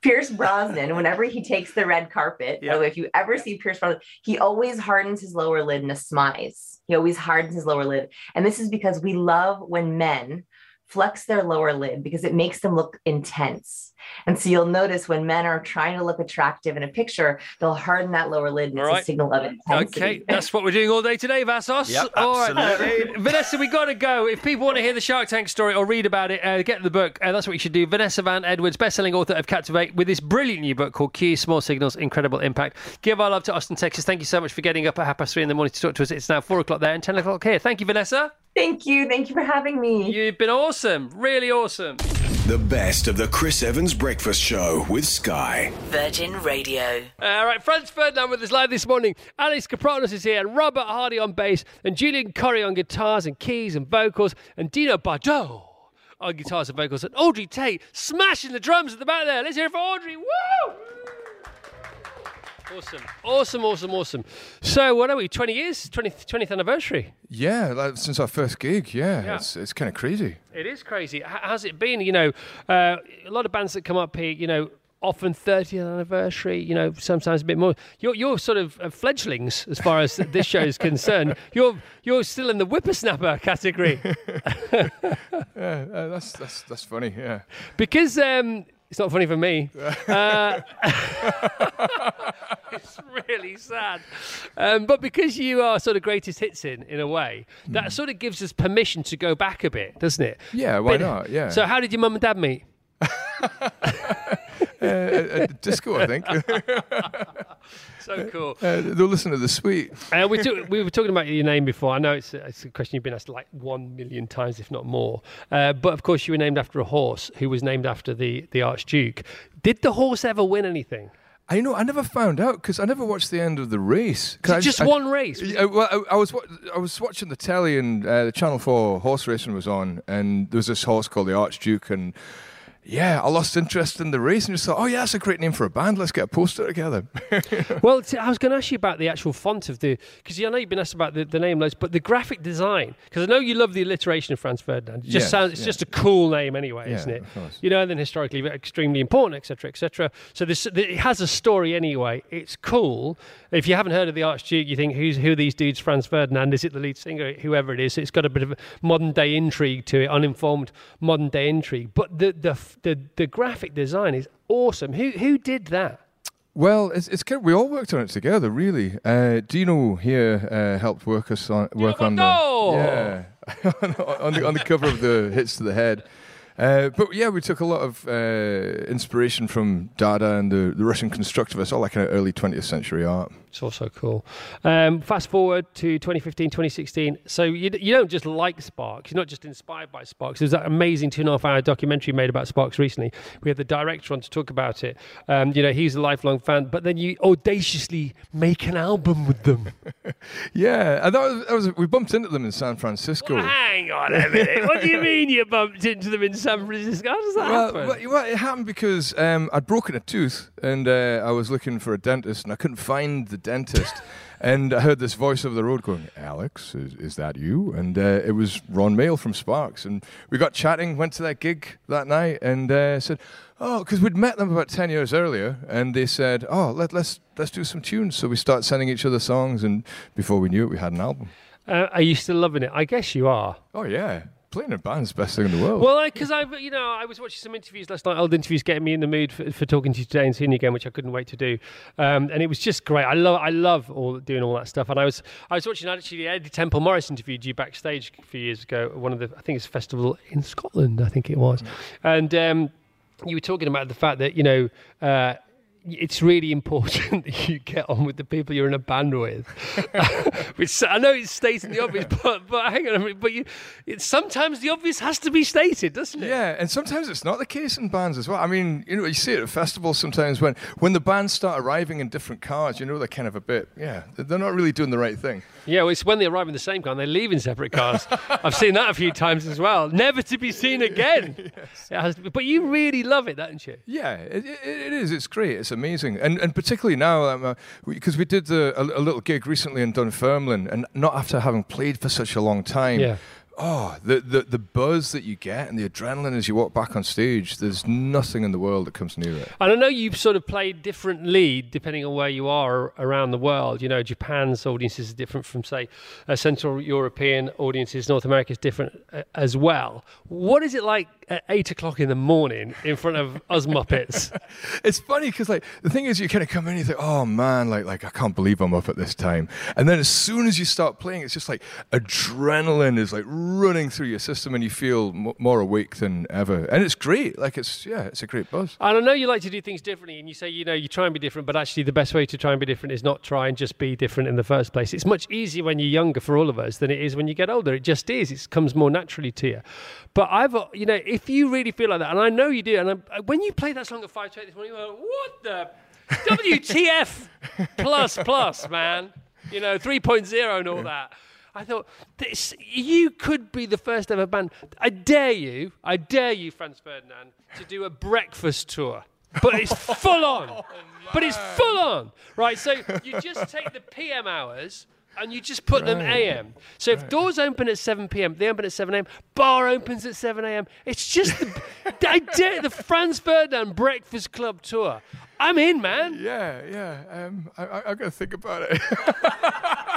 Pierce Brosnan. Whenever he takes the red carpet, by the oh, if you ever see Pierce Brosnan, he always hardens his lower lid and a smize. He always hardens his lower lid, and this is because we love when men flex their lower lid because it makes them look intense. And so you'll notice when men are trying to look attractive in a picture, they'll harden that lower lid and
All
it's
right.
a signal of intensity.
Okay, that's what we're doing all day today, Vassos.
Yep,
all right.
absolutely.
Vanessa, we got to go. If people want to hear the Shark Tank story or read about it, uh, get the book. Uh, that's what you should do. Vanessa Van Edwards, best-selling author of Captivate, with this brilliant new book called Key Small Signals, Incredible Impact. Give our love to Austin, Texas. Thank you so much for getting up at half past three in the morning to talk to us. It's now four o'clock there and ten o'clock here. Thank you, Vanessa.
Thank you. Thank you for having me.
You've been awesome. Really awesome.
The best of the Chris Evans Breakfast Show with Sky.
Virgin Radio.
All right, Franz Ferdinand with us live this morning. Alex Kapranos is here, and Robert Hardy on bass, and Julian Corrie on guitars and keys and vocals, and Dino Bardot on guitars and vocals, and Audrey Tait smashing the drums at the back there. Let's hear it for Audrey. Woo! Awesome, awesome, awesome, awesome. So, what are we? 20 years? 20th, 20th anniversary?
Yeah, like, since our first gig, yeah,
Yeah.
it's it's kind of crazy.
It is crazy. H- How's it been? You know, uh, a lot of bands that come up here, you know, often 30th anniversary, you know, sometimes a bit more. You're, you're sort of uh, fledglings as far as this show is concerned. (laughs) You're you're still in the whippersnapper category (laughs)
Yeah, uh, that's that's that's funny. Yeah,
because um, it's not funny for me. (laughs) Uh, (laughs) it's really sad. Um, but because you are sort of greatest hits in, in a way, that sort of gives us permission to go back a bit, doesn't it?
yeah. Why
Bit-
not? Yeah.
So, how did your mum and dad meet? (laughs) (laughs)
uh, at, at disco, I think. (laughs)
So cool.
uh, they'll listen to the suite.
Uh, we, took, we were talking about your name before. I know it's a, it's a question you've been asked like one million times, if not more. Uh, but of course, you were named after a horse who was named after the, the Archduke. Did the horse ever win anything?
I know. I never found out because I never watched the end of the race.
Was it
I
just
I-
one race? Was
Yeah, well, I, I was I was watching the telly and uh, the Channel Four horse racing was on, and there was this horse called the Archduke, and yeah, I lost interest in the race and just thought, oh yeah, that's a great name for a band. Let's get a poster together. (laughs)
Well, t- I was going to ask you about the actual font of the because I know you've been asked about the, the name loads, but the graphic design because I know you love the alliteration of Franz Ferdinand. It just
Yes,
sounds it's
yeah.
just a cool name anyway,
Yeah,
isn't it? You know, and then historically extremely important, etc., etc. So this it has a story anyway. It's cool. If you haven't heard of the Archduke, you think who's who are these dudes? Franz Ferdinand is it the lead singer? Whoever it is, it's got a bit of a modern day intrigue to it, uninformed modern day intrigue. But the the the, the graphic design is awesome. Who who did that?
Well, it's, it's we all worked on it together, really. Uh, Dino here uh, helped work us on work on the yeah (laughs) on, the on the cover of the hits to the head. Uh, but yeah, we took a lot of uh, inspiration from Dada and the, the Russian constructivists, all like kind of early 20th century art.
It's also cool. Um, fast forward to 2015, 2016. So you, you don't just like Sparks. You're not just inspired by Sparks. There's that amazing two and a half hour documentary made about Sparks recently. We had the director on to talk about it. Um, you know, he's a lifelong fan, but then you audaciously make an album with them. (laughs)
Yeah, and that was, that was we bumped into them in San Francisco.
Hang on a minute. what do you mean you bumped into them in San Francisco? How does that
Well,
happen?
well, well, it happened because um, I'd broken a tooth and uh, I was looking for a dentist and I couldn't find the dentist. and I heard this voice over the road going, Alex, is, is that you? And uh, it was Ron Mael from Sparks. And we got chatting, went to that gig that night and uh, said, Oh, because we'd met them about 10 years earlier and they said, Oh, let, let's, let's do some tunes. So we started sending each other songs and before we knew it, we had an album.
Uh, are you still loving it? I guess you are.
Oh, yeah. Playing in band's the best thing in the world.
Well, because I, you know, I was watching some interviews last night, old interviews, getting me in the mood for, for talking to you today and seeing you again, which I couldn't wait to do. Um, and it was just great. I love, I love all doing all that stuff. And I was, I was watching actually Eddie Temple Morris interviewed you backstage a few years ago. One of the, I think it's a festival in Scotland. I think it was, and um, you were talking about the fact that you know. Uh, it's really important (laughs) that you get on with the people you're in a band with. (laughs) Which I know it's stating the obvious, but but hang on a minute. But you, it's sometimes the obvious has to be stated, doesn't it?
Yeah, and sometimes it's not the case in bands as well. I mean, you know, you see it at festivals sometimes when when the bands start arriving in different cars. You know, they're kind of a bit, yeah, they're not really doing the right thing.
Yeah, well, it's when they arrive in the same car and they leave in separate cars. (laughs) I've seen that a few times as well. Never to be seen again. (laughs) It has but you really love it, don't you?
Yeah, it, it, it is. It's great. It's amazing, and and particularly now um, uh, because we did the, a, a little gig recently in Dunfermline, and not after having played for such a long time.
Yeah.
Oh, the, the the buzz that you get and the adrenaline as you walk back on stage. There's nothing in the world that comes near it.
And I know you've sort of played differently depending on where you are around the world. You know, Japan's audiences are different from, say, uh, Central European audiences. North America is different uh, as well. What is it like at eight o'clock in the morning in front of (laughs) us Muppets?
it's funny because like the thing is you kind of come in and you think oh man like like i can't believe i'm up at this time and then as soon as you start playing it's just like adrenaline is like running through your system and you feel m- more awake than ever and it's great like it's yeah it's a great buzz
And I know you like to do things differently, and you say, you know, you try and be different, but actually, the best way to try and be different is not try and just be different in the first place. It's much easier when you're younger for all of us than it is when you get older. It just is. It comes more naturally to you. But I've, uh, you know, if you really feel like that, and I know you do, and I, when you play that song at 5 to 8 this morning, you're like, what the (laughs) WTF plus plus, man? You know, 3.0 and all that. I thought this, you could be the first ever band. I dare you, I dare you, Franz Ferdinand, to do a breakfast tour. But it's (laughs) oh, full on. but it's full on. Right, so you just take the PM hours and you just put them AM. So if doors open at 7 p.m., they open at 7 a.m., bar opens at 7 a.m. It's just the, (laughs) I dare the Franz Ferdinand Breakfast Club tour. I'm in, man.
yeah yeah um i, I, I gotta think about it (laughs)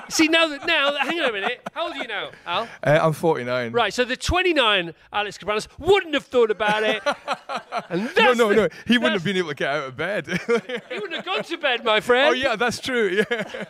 See, now that, now, hang on a minute. (laughs) How old are you now, Al?
uh, i'm 49
Right, so the 29 Alex Kapranos wouldn't have thought about it. (laughs) And that's
no no
the-
no he wouldn't have been able to get out of bed
He wouldn't have gone to bed, my friend.
oh yeah that's true yeah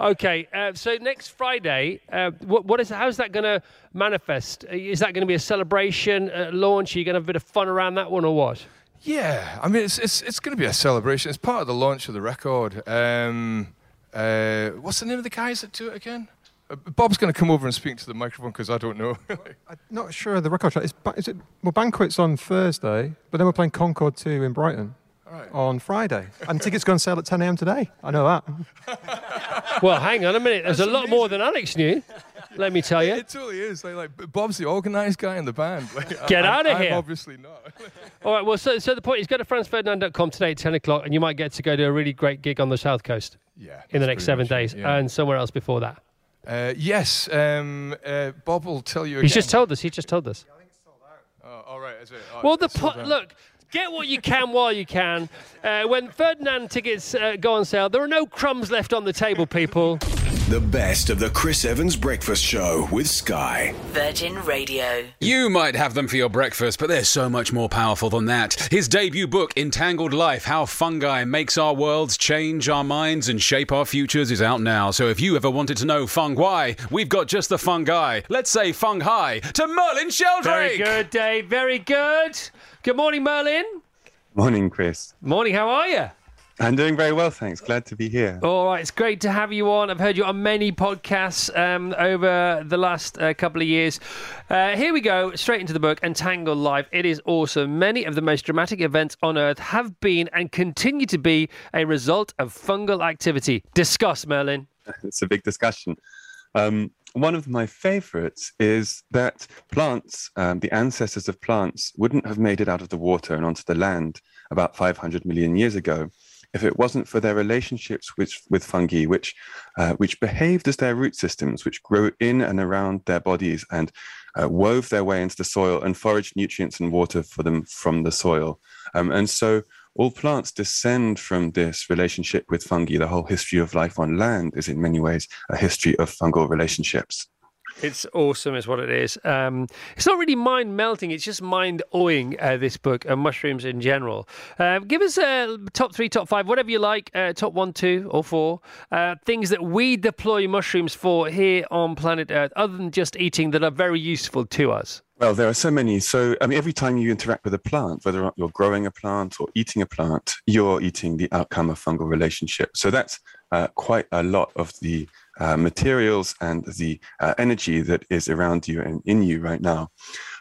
Okay, uh, so next Friday, uh, what, what is how's that going to manifest? Uh, Is that going to be a celebration uh, launch? Are you going to have a bit of fun around that one, or what?
Yeah, I mean, it's it's it's going to be a celebration. It's part of the launch of the record. Um, uh, what's the name of the guys that do it again? Uh, Bob's going to come over and speak to the microphone because I don't know. (laughs)
I'm not sure the record track. Is, is it? Well, Banquet's on Thursday, but then we're playing Concorde 2 in Brighton
Right.
on Friday. And tickets go on sale at 10 a.m. today. I know that. (laughs)
Well, hang on a minute. There's a lot more than Alex knew. Let me tell you.
it totally is. Like, like Bob's the organised guy in the band. Like,
Get
I-
outta
I'm
here.
obviously not. (laughs)
All right. Well, so so the point is, go to franzferdinand.com today at 10 o'clock, and you might get to go to a really great gig on the south coast
yeah.
in the next seven days,
yeah.
and somewhere else before that.
uh, yes, um, uh, Bob will tell you.
He's just told us. He just told us.
Oh, all right. Is it?
Well, the
it's
po- look, get what you can while you can. Uh, when Ferdinand tickets uh, go on sale, there are no crumbs left on the table, people.
The best of the Chris Evans Breakfast Show with Sky.
Virgin Radio.
You might have them for your breakfast, but they're so much more powerful than that. His debut book, Entangled Life How Fungi Makes Our Worlds Change Our Minds and Shape Our Futures, is out now. So if you ever wanted to know fungi, we've got just the fungi. Let's say fung hi to Merlin Sheldrake.
Very good, Dave. Very good. Good morning, Merlin.
Morning, Chris.
Morning. How are you?
I'm doing very well, thanks. Glad to be here.
All right, it's great to have you on. I've heard you on many podcasts um, over the last uh, couple of years. Uh, here we go, straight into the book, Entangled Life. It is awesome. Many of the most dramatic events on Earth have been and continue to be a result of fungal activity. Discuss, Merlin. (laughs)
It's a big discussion. Um, one of my favorites is that plants, um, the ancestors of plants, wouldn't have made it out of the water and onto the land about 500 million years ago if it wasn't for their relationships with, with fungi, which, uh, which behaved as their root systems, which grew in and around their bodies and uh, wove their way into the soil and foraged nutrients and water for them from the soil. Um, and so all plants descend from this relationship with fungi. The whole history of life on land is in many ways a history of fungal relationships.
It's awesome, is what it is. Um, it's not really mind melting; it's just mind awing. Uh, this book and mushrooms in general. Uh, give us a top three, top five, whatever you like. Uh, top one, two, or four uh, things that we deploy mushrooms for here on planet Earth, other than just eating, that are very useful to us.
Well, there are so many. So, I mean, every time you interact with a plant, whether you're growing a plant or eating a plant, you're eating the outcome of fungal relationship. So that's uh, quite a lot of the uh, materials and the uh, energy that is around you and in you right now.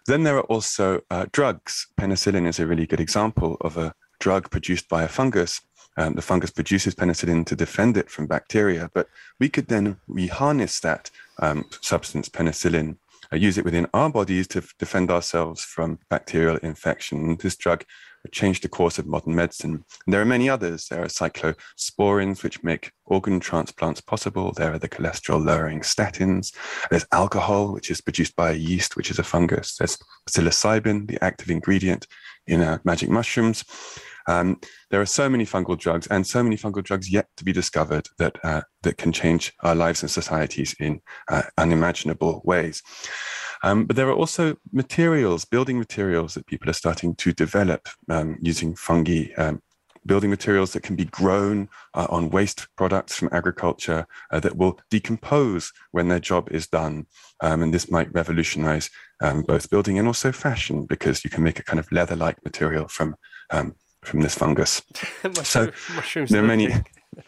Then there are also uh, drugs. Penicillin is a really good example of a drug produced by a fungus. Um, the fungus produces penicillin to defend it from bacteria, but we could then reharness that um, substance, penicillin, uh, use it within our bodies to f- defend ourselves from bacterial infection. This drug changed the course of modern medicine. And there are many others. There are cyclosporins, which make organ transplants possible. There are the cholesterol lowering statins. There's alcohol, which is produced by a yeast, which is a fungus. There's psilocybin, the active ingredient in uh, magic mushrooms. Um, there are so many fungal drugs and so many fungal drugs yet to be discovered that uh, that can change our lives and societies in uh, unimaginable ways. Um, but there are also materials, building materials that people are starting to develop um, using fungi. Um, building materials that can be grown uh, on waste products from agriculture uh, that will decompose when their job is done. Um, and this might revolutionize um, both building and also fashion because you can make a kind of leather like material from um, from this fungus. (laughs) so (laughs) there are many,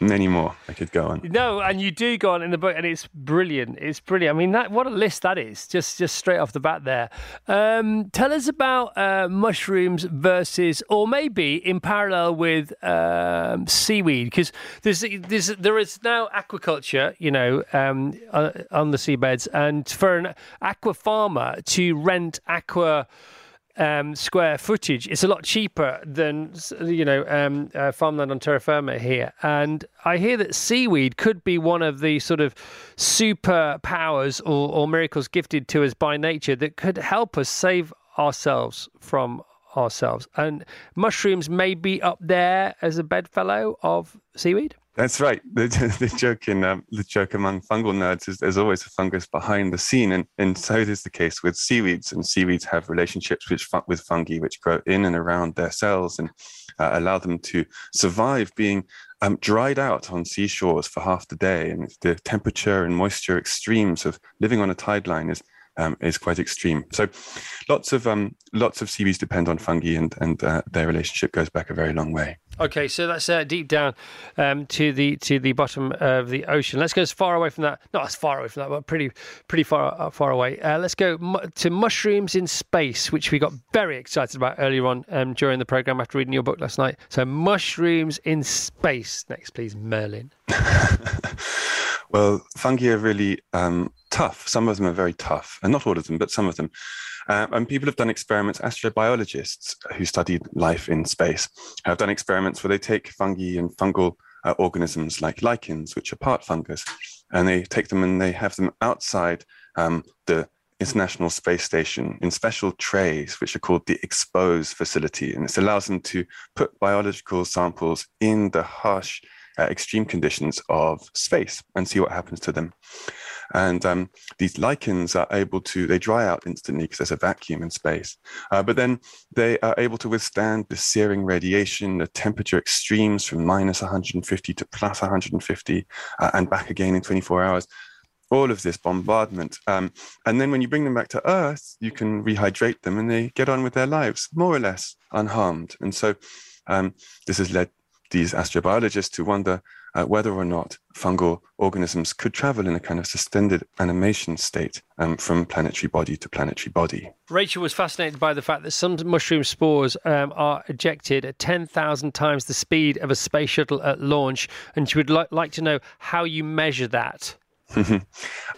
many more I could go on.
No, and you do go on in the book, and it's brilliant. It's brilliant. I mean, that what a list that is. Just just straight off the bat there. Um, tell us about uh, mushrooms versus, or maybe in parallel with um, seaweed, because there's, there's there is now aquaculture, you know, um, uh, on the seabeds, and for an aqua farmer to rent aqua um, square footage. It's a lot cheaper than you know um, uh, farmland on terra firma here. And I hear that seaweed could be one of the sort of superpowers or, or miracles gifted to us by nature that could help us save ourselves from ourselves. And mushrooms may be up there as a bedfellow of seaweed.
That's right. (laughs) The, the joke in um, the joke among fungal nerds is there's always a fungus behind the scene, and and so it is the case with seaweeds. And seaweeds have relationships with with fungi, which grow in and around their cells and uh, allow them to survive being um, dried out on seashores for half the day. And the temperature and moisture extremes of living on a tide line is um, is quite extreme. So, lots of um, lots of seaweeds depend on fungi, and and uh, their relationship goes back a very long way.
Okay, so that's uh, deep down um, to the to the bottom of the ocean. Let's go as far away from that. Not as far away from that, but pretty pretty far uh, far away. Uh, let's go mu- to mushrooms in space, which we got very excited about earlier on um, during the program after reading your book last night. So mushrooms in space. Next, please, Merlin. (laughs)
Well, fungi are really um, tough. Some of them are very tough, and not all of them, but some of them. Uh, and people have done experiments, astrobiologists who studied life in space have done experiments where they take fungi and fungal uh, organisms like lichens, which are part fungus, and they take them and they have them outside um, the International Space Station in special trays, which are called the Expose facility. And this allows them to put biological samples in the harsh uh, extreme conditions of space and see what happens to them. And um, these lichens are able to, they dry out instantly because there's a vacuum in space. Uh, but then they are able to withstand the searing radiation, the temperature extremes from minus 150 to plus 150 uh, and back again in 24 hours. All of this bombardment. Um, and then when you bring them back to Earth, you can rehydrate them and they get on with their lives more or less unharmed. And so um, this has led these astrobiologists to wonder uh, whether or not fungal organisms could travel in a kind of suspended animation state um, from planetary body to planetary body.
Rachel was fascinated by the fact that some mushroom spores um, are ejected at 10,000 times the speed of a space shuttle at launch, and she would li- like to know how you measure that. (laughs)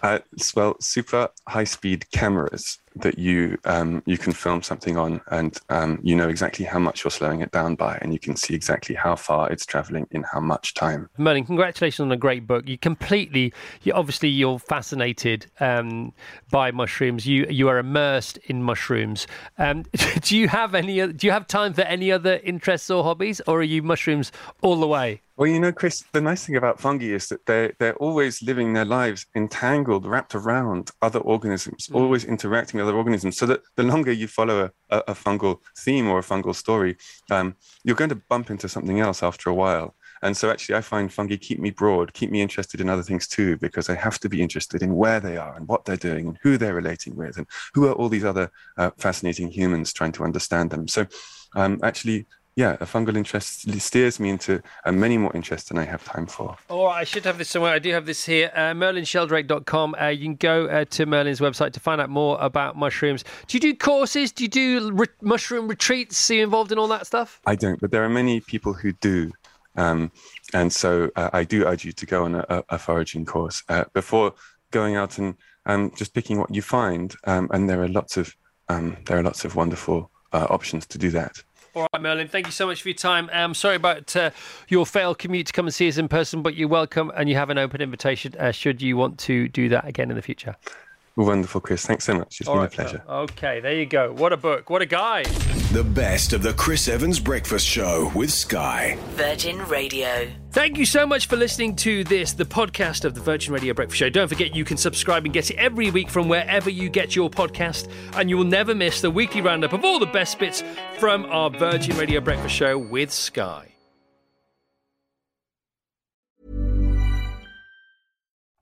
uh, well, super high speed cameras that you um, you can film something on, and um, you know exactly how much you're slowing it down by, and you can see exactly how far it's traveling in how much time.
Merlin, congratulations on a great book. You completely, you obviously you're fascinated um, by mushrooms. You you are immersed in mushrooms. Um, (laughs) do you have any? Do you have time for any other interests or hobbies, or are you mushrooms all the way?
Well, you know, Chris, the nice thing about fungi is that they're, they're always living their lives entangled, wrapped around other organisms, mm. always interacting with other organisms. So that the longer you follow a, a, a fungal theme or a fungal story, um, you're going to bump into something else after a while. And so actually, I find fungi keep me broad, keep me interested in other things too, because I have to be interested in where they are and what they're doing and who they're relating with and who are all these other uh, fascinating humans trying to understand them. So um, actually, yeah, a fungal interest steers me into uh, many more interests than I have time for.
Oh, I should have this somewhere. I do have this here, uh, merlinsheldrake.com. Uh, you can go uh, to Merlin's website to find out more about mushrooms. Do you do courses? Do you do re- mushroom retreats? Are you involved in all that stuff?
I don't, but there are many people who do. Um, and so uh, I do urge you to go on a, a foraging course uh, before going out and um, just picking what you find. Um, and there are lots of um, there are lots of wonderful uh, options to do that.
All right, Merlin, thank you so much for your time. I'm um, sorry about uh, your failed commute to come and see us in person, but you're welcome and you have an open invitation uh, should you want to do that again in the future.
Wonderful, Chris. Thanks so much. It's All been right, a pleasure.
Okay, there you go. What a book. What a guy.
The best of the Chris Evans Breakfast Show with Sky.
Virgin Radio.
Thank you so much for listening to this, the podcast of the Virgin Radio Breakfast Show. Don't forget you can subscribe and get it every week from wherever you get your podcast, and you will never miss the weekly roundup of all the best bits from our Virgin Radio Breakfast Show with Sky.